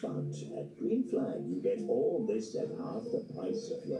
But at Green Flag, you get all this at half the price of your